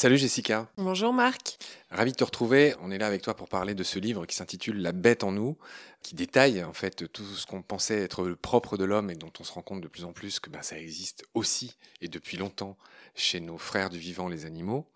Salut Jessica. Bonjour Marc. Ravi de te retrouver. On est là avec toi pour parler de ce livre qui s'intitule La bête en nous, qui détaille en fait tout ce qu'on pensait être le propre de l'homme et dont on se rend compte de plus en plus que ben, ça existe aussi et depuis longtemps chez nos frères du vivant, les animaux.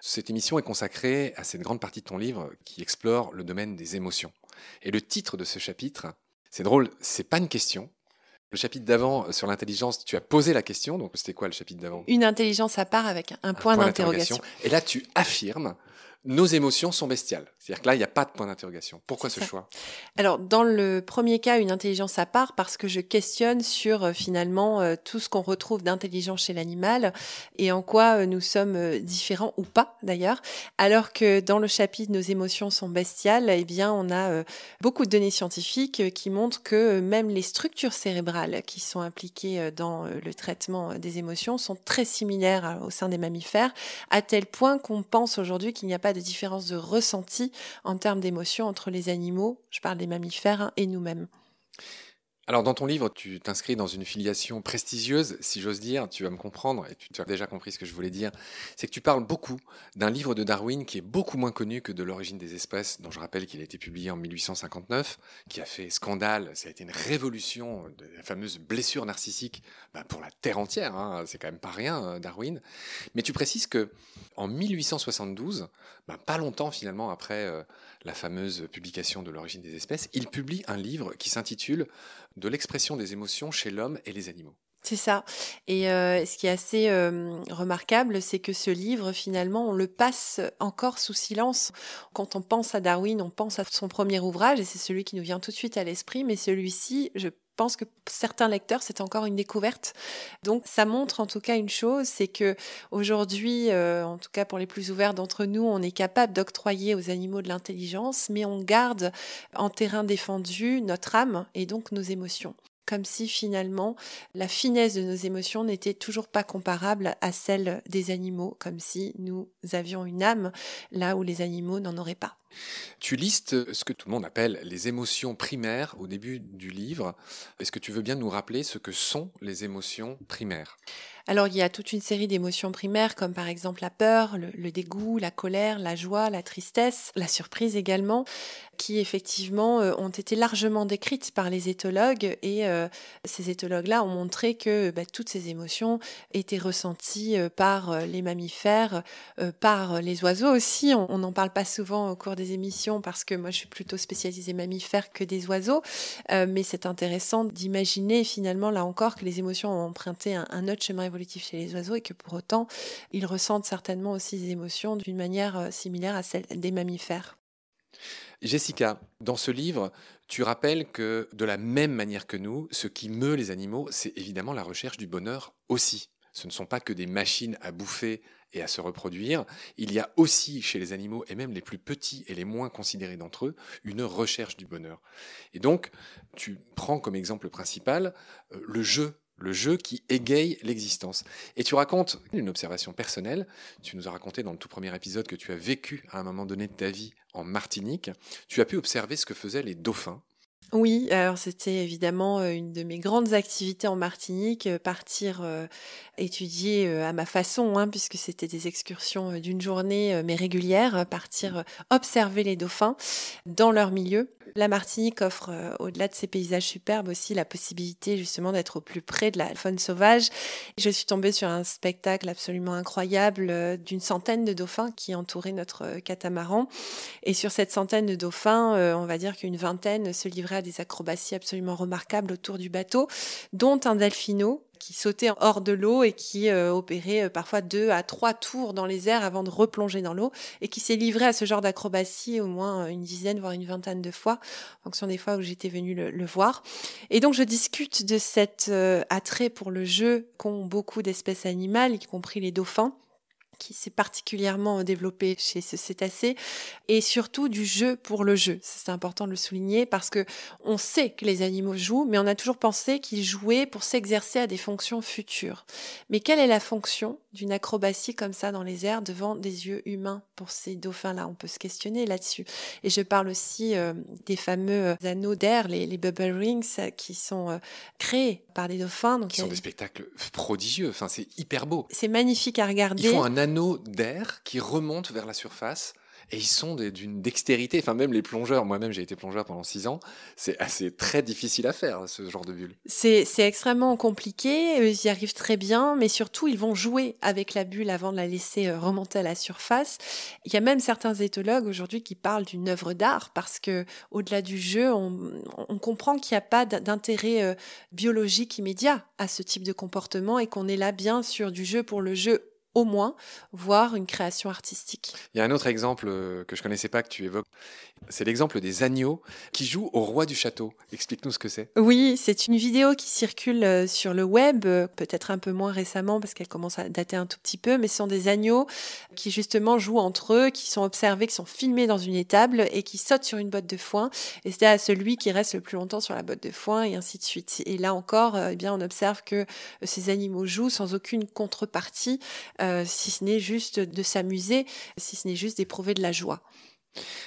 Cette émission est consacrée à cette grande partie de ton livre qui explore le domaine des émotions. Et le titre de ce chapitre, c'est drôle, c'est pas une question, le chapitre d'avant euh, sur l'intelligence, tu as posé la question. Donc, c'était quoi le chapitre d'avant? Une intelligence à part avec un, point, d'interrogation. Et là, tu affirmes nos émotions sont bestiales. C'est-à-dire que là, il n'y a pas de point d'interrogation. Pourquoi ce choix? Alors, dans le premier cas, une intelligence à part, parce que je questionne sur euh, finalement euh, tout ce qu'on retrouve d'intelligent chez l'animal et en quoi euh, nous sommes différents ou pas d'ailleurs. Alors que dans le chapitre Nos émotions sont bestiales, eh bien, on a beaucoup de données scientifiques qui montrent que même les structures cérébrales qui sont impliquées dans le traitement des émotions sont très similaires au sein des mammifères, à tel point qu'on pense aujourd'hui qu'il n'y a pas de différence de ressenti en termes d'émotion entre les animaux, je parle des mammifères, hein, et nous-mêmes. Alors dans ton livre, tu t'inscris dans une filiation prestigieuse, si j'ose dire, tu vas me comprendre, et tu, as déjà compris ce que je voulais dire, c'est que tu parles beaucoup d'un livre de Darwin qui est beaucoup moins connu que de l'origine des espèces, dont je rappelle qu'il a été publié en 1859, qui a fait scandale, ça a été une révolution la fameuse blessure narcissique bah, pour la Terre entière, hein, c'est quand même pas rien euh, Darwin, mais tu précises que en 1872, bah, pas longtemps finalement après euh, la fameuse publication de l'origine des espèces, il publie un livre qui s'intitule De l'expression des émotions chez l'homme et les animaux. C'est ça. Et euh, ce qui est assez euh, remarquable, c'est que ce livre, finalement, on le passe encore sous silence. Quand on pense à Darwin, on pense à son premier ouvrage, et c'est celui qui nous vient tout de suite à l'esprit, mais celui-ci, je pense que pour certains lecteurs, c'est encore une découverte. Donc, ça montre en tout cas une chose, c'est que aujourd'hui, euh, en tout cas pour les plus ouverts d'entre nous, on est capable d'octroyer aux animaux de l'intelligence, mais on garde en terrain défendu notre âme et donc nos émotions comme si finalement la finesse de nos émotions n'était toujours pas comparable à celle des animaux, comme si nous avions une âme là où les animaux n'en auraient pas. Tu listes ce que tout le monde appelle les émotions primaires au début du livre. Est-ce que tu veux bien nous rappeler ce que sont les émotions primaires? Alors il y a toute une série d'émotions primaires comme par exemple la peur, le, dégoût, la colère, la joie, la tristesse, la surprise également, qui effectivement euh, ont été largement décrites par les éthologues et euh, ces éthologues-là ont montré que bah, toutes ces émotions étaient ressenties euh, par les mammifères, par les oiseaux aussi. On n'en parle pas souvent au cours des émissions parce que moi je suis plutôt spécialisée mammifères que des oiseaux, mais c'est intéressant d'imaginer finalement là encore que les émotions ont emprunté un, un autre chemin évolutif chez les oiseaux et que pour autant, ils ressentent certainement aussi des émotions d'une manière euh, similaire à celle des mammifères. Jessica, dans ce livre, tu rappelles que de la même manière que nous, ce qui meut les animaux, c'est évidemment la recherche du bonheur aussi. Ce ne sont pas que des machines à bouffer et à se reproduire. Il y a aussi chez les animaux, et même les plus petits et les moins considérés d'entre eux, une recherche du bonheur. Et donc, tu prends comme exemple principal euh, le jeu le jeu qui égaye l'existence. Et tu racontes une observation personnelle, tu nous as raconté dans le tout premier épisode que tu as vécu à un moment donné de ta vie en Martinique, tu as pu observer ce que faisaient les dauphins. Oui, alors c'était évidemment une de mes grandes activités en Martinique, partir euh, étudier à ma façon, hein, puisque c'était des excursions d'une journée mais régulières, partir observer les dauphins dans leur milieu. La Martinique offre, au-delà de ces paysages superbes, aussi la possibilité justement d'être au plus près de la faune sauvage. Je suis tombée sur un spectacle absolument incroyable d'une centaine de dauphins qui entouraient notre catamaran. Et sur cette centaine de dauphins, on va dire qu'une vingtaine se livraient des acrobaties absolument remarquables autour du bateau, dont un delphino qui sautait hors de l'eau et qui euh, opérait euh, parfois deux à trois tours dans les airs avant de replonger dans l'eau et qui s'est livré à ce genre d'acrobatie au moins une dizaine voire une vingtaine de fois en fonction des fois où j'étais venue le, voir. Et donc je discute de cet euh, attrait pour le jeu qu'ont beaucoup d'espèces animales, y compris les dauphins qui s'est particulièrement développé chez ce cétacé et surtout du jeu pour le jeu. C'est important de le souligner parce que on sait que les animaux jouent, mais on a toujours pensé qu'ils jouaient pour s'exercer à des fonctions futures. Mais quelle est la fonction d'une acrobatie comme ça dans les airs devant des yeux humains pour ces dauphins-là? On peut se questionner là-dessus. Et je parle aussi euh, des fameux anneaux d'air, les, bubble rings, qui sont euh, créés par des dauphins. Donc, Ce sont des spectacles prodigieux, enfin, c'est hyper beau. C'est magnifique à regarder. Ils font un anneau d'air qui remonte vers la surface et ils sont d'une dextérité. Enfin, même les plongeurs, moi-même j'ai été plongeur pendant six ans, c'est assez très difficile à faire ce genre de bulle. C'est extrêmement compliqué, ils y arrivent très bien, mais surtout ils vont jouer avec la bulle avant de la laisser euh, remonter à la surface. Il y a même certains éthologues aujourd'hui qui parlent d'une œuvre d'art parce que au-delà du jeu, on, on comprend qu'il n'y a pas d'intérêt euh, biologique immédiat à ce type de comportement et qu'on est là bien sur du jeu pour le jeu au moins voir une création artistique. Il y a un autre exemple euh, que je connaissais pas que tu évoques. C'est l'exemple des agneaux qui jouent au roi du château. Explique-nous ce que c'est. Oui, c'est une vidéo qui circule euh, sur le web, euh, peut-être un peu moins récemment parce qu'elle commence à dater un tout petit peu, mais ce sont des agneaux qui justement jouent entre eux, qui sont observés, qui sont filmés dans une étable et qui sautent sur une botte de foin. Et c'est à celui qui reste le plus longtemps sur la botte de foin et ainsi de suite. Et là encore, eh bien, on observe que ces animaux jouent sans aucune contrepartie. Euh, si ce n'est juste de s'amuser, si ce n'est juste d'éprouver de la joie.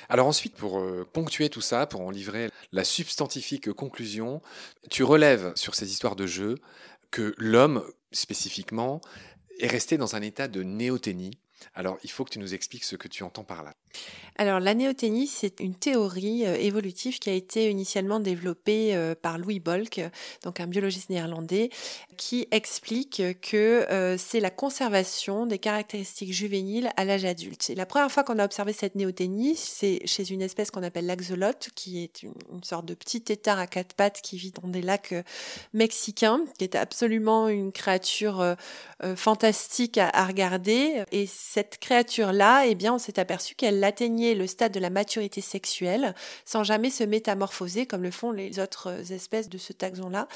Alors ensuite, pour euh, ponctuer tout ça, pour en livrer la substantifique conclusion, tu relèves sur ces histoires de jeu que l'homme, spécifiquement, est resté dans un état de néoténie. Alors, il faut que tu nous expliques ce que tu entends par là. Alors, la néoténie, c'est une théorie euh, évolutive qui a été initialement développée euh, par Louis Bolk, donc un biologiste néerlandais, qui explique que euh, c'est la conservation des caractéristiques juvéniles à l'âge adulte. Et la première fois qu'on a observé cette néoténie, c'est chez une espèce qu'on appelle l'axolote, qui est une, sorte de petit tétard à quatre pattes qui vit dans des lacs mexicains, qui est absolument une créature fantastique à, regarder. Cette créature-là, eh bien, on s'est aperçu qu'elle atteignait le stade de la maturité sexuelle sans jamais se métamorphoser comme le font les autres euh, espèces de ce taxon-là,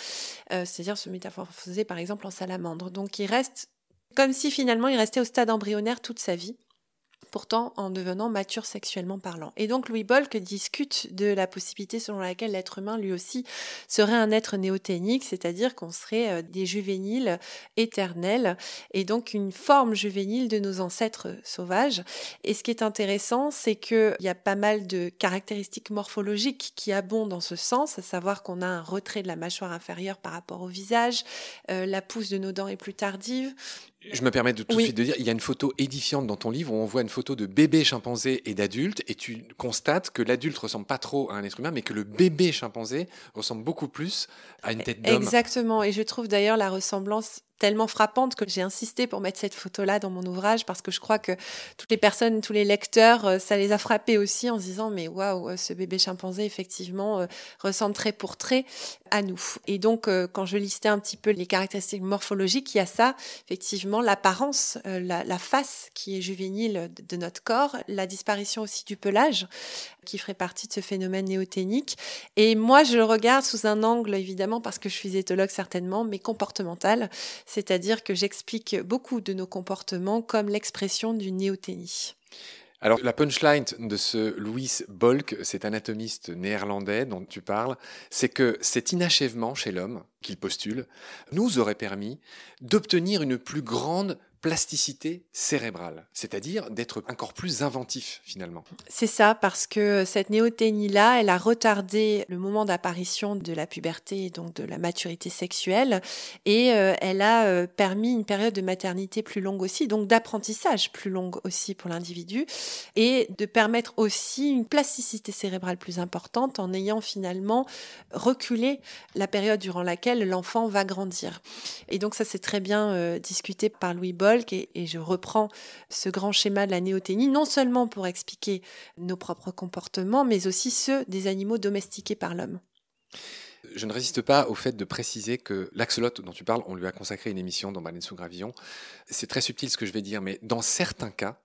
euh, c'est-à-dire se métamorphoser par exemple en salamandre. Donc il reste comme si finalement il restait au stade embryonnaire toute sa vie pourtant en devenant mature sexuellement parlant. Et donc Louis Bolk discute de la possibilité selon laquelle l'être humain lui aussi serait un être néoténique, c'est-à-dire qu'on serait euh, des juvéniles éternels et donc une forme juvénile de nos ancêtres sauvages. Et ce qui est intéressant, c'est qu'il y a pas mal de caractéristiques morphologiques qui abondent dans ce sens, à savoir qu'on a un retrait de la mâchoire inférieure par rapport au visage, euh, la pousse de nos dents est plus tardive, je me permets de tout de suite de dire, il y a une photo édifiante dans ton livre où on voit une photo de bébé chimpanzé et d'adulte, et tu constates que l'adulte ressemble pas trop à un être humain, mais que le bébé chimpanzé ressemble beaucoup plus à une tête d'homme. Exactement, et je trouve d'ailleurs la ressemblance tellement frappante que j'ai insisté pour mettre cette photo-là dans mon ouvrage parce que je crois que toutes les personnes, tous les lecteurs, euh, ça les a frappés aussi en se disant mais waouh, euh, ce bébé chimpanzé effectivement euh, ressemble très pour trait à nous. Et donc quand je listais un petit peu les caractéristiques morphologiques, il y a ça, effectivement l'apparence, la, face qui est juvénile de notre corps, la disparition aussi du pelage qui ferait partie de ce phénomène néoténique. Et moi je le regarde sous un angle évidemment parce que je suis éthologue certainement, mais comportemental c'est-à-dire que j'explique beaucoup de nos comportements comme l'expression du néothénie. Alors la punchline de ce Louis Bolk, cet anatomiste néerlandais dont tu parles, c'est que cet inachèvement chez l'homme qu'il postule nous aurait permis d'obtenir une plus grande plasticité cérébrale, c'est-à-dire d'être encore plus inventif finalement. C'est ça, parce que cette néoténie-là, elle a retardé le moment d'apparition de la puberté, donc de la maturité sexuelle, et euh, elle a euh, permis une période de maternité plus longue aussi, donc d'apprentissage plus longue aussi pour l'individu, et de permettre aussi une plasticité cérébrale plus importante en ayant finalement reculé la période durant laquelle l'enfant va grandir. Et donc ça c'est très bien euh, discuté par Louis Boll et, je reprends ce grand schéma de la néoténie, non seulement pour expliquer nos propres comportements, mais aussi ceux des animaux domestiqués par l'homme. Je ne résiste pas au fait de préciser que l'axolote dont tu parles, on lui a consacré une émission dans Baleine sous Gravillon. C'est très subtil ce que je vais dire, mais dans certains cas,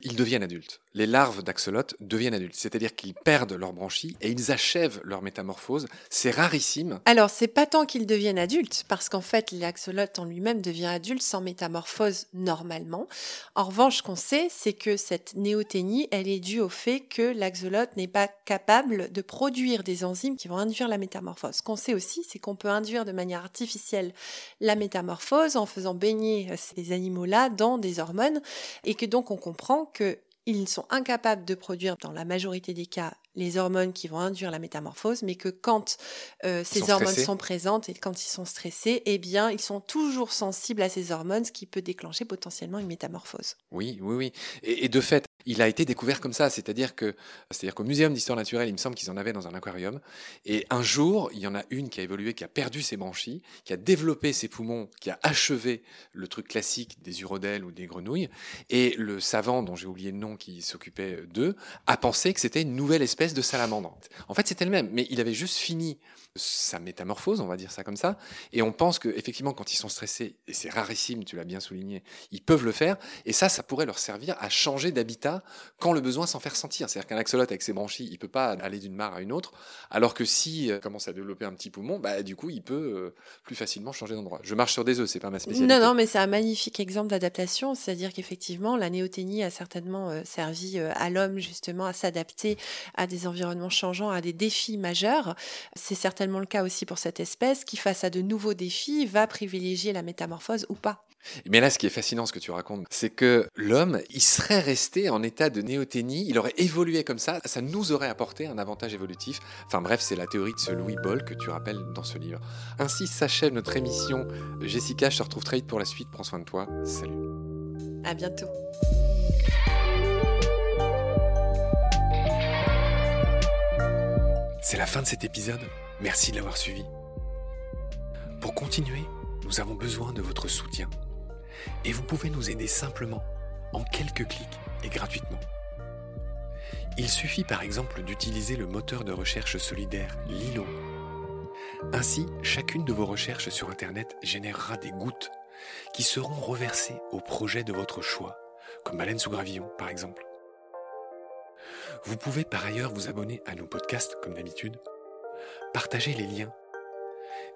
ils deviennent adultes. Les larves d'axolotes deviennent adultes, c'est-à-dire qu'ils perdent leur branchie et ils achèvent leur métamorphose. C'est rarissime. Alors, c'est pas tant qu'ils deviennent adultes, parce qu'en fait, l'axolote en lui-même devient adulte sans métamorphose normalement. En revanche, ce qu'on sait, c'est que cette néoténie, elle est due au fait que l'axolote n'est pas capable de produire des enzymes qui vont induire la métamorphose. Ce qu'on sait aussi, c'est qu'on peut induire de manière artificielle la métamorphose en faisant baigner ces animaux-là dans des hormones et que donc on comprend que ils sont incapables de produire, dans la majorité des cas, les hormones qui vont induire la métamorphose, mais que quand euh, ces hormones sont présentes et quand ils sont stressés, eh bien, ils sont toujours sensibles à ces hormones, ce qui peut déclencher potentiellement une métamorphose. Oui, oui, oui. Et, et de fait, il a été découvert comme ça, c'est-à-dire que, c'est-à-dire qu'au Muséum d'histoire naturelle, il me semble qu'ils en avaient dans un aquarium, et un jour, il y en a une qui a évolué, qui a perdu ses branchies, qui a développé ses poumons, qui a achevé le truc classique des urodèles ou des grenouilles, et le savant, dont j'ai oublié le nom, qui s'occupait d'eux, a pensé que c'était une nouvelle espèce de salamandre. En fait, c'était le même, mais il avait juste fini sa métamorphose, on va dire ça comme ça, et on pense que effectivement, quand ils sont stressés, et c'est rarissime, tu l'as bien souligné, ils peuvent le faire, et ça, ça pourrait leur servir à changer d'habitat quand le besoin s'en fait ressentir. C'est-à-dire qu'un axolote avec ses branchies, il peut pas aller d'une mare à une autre, alors que si euh, commence à développer un petit poumon, bah du coup, il peut euh, plus facilement changer d'endroit. Je marche sur des œufs, c'est pas ma spécialité. Non, non, mais c'est un magnifique exemple d'adaptation, c'est-à-dire qu'effectivement, la néoténie a certainement euh, servi à l'homme justement à s'adapter à des environnements changeants, à des défis majeurs. C'est certainement le cas aussi pour cette espèce qui, face à de nouveaux défis, va privilégier la métamorphose ou pas. Mais là, ce qui est fascinant, ce que tu racontes, c'est que l'homme, il serait resté en état de néoténie, il aurait évolué comme ça, ça nous aurait apporté un avantage évolutif. Enfin bref, c'est la théorie de ce Louis Boll que tu rappelles dans ce livre. Ainsi s'achève notre émission. Jessica, je te retrouve très vite pour la suite. Prends soin de toi. Salut. À bientôt. C'est la fin de cet épisode. Merci de l'avoir suivi. Pour continuer, nous avons besoin de votre soutien. Et vous pouvez nous aider simplement, en quelques clics et gratuitement. Il suffit par exemple d'utiliser le moteur de recherche solidaire Lilo. Ainsi, chacune de vos recherches sur Internet générera des gouttes qui seront reversées au projet de votre choix, comme Baleine sous gravillon par exemple. Vous pouvez par ailleurs vous abonner à nos podcasts comme d'habitude, partager les liens,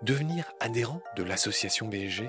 devenir adhérent de l'association BSG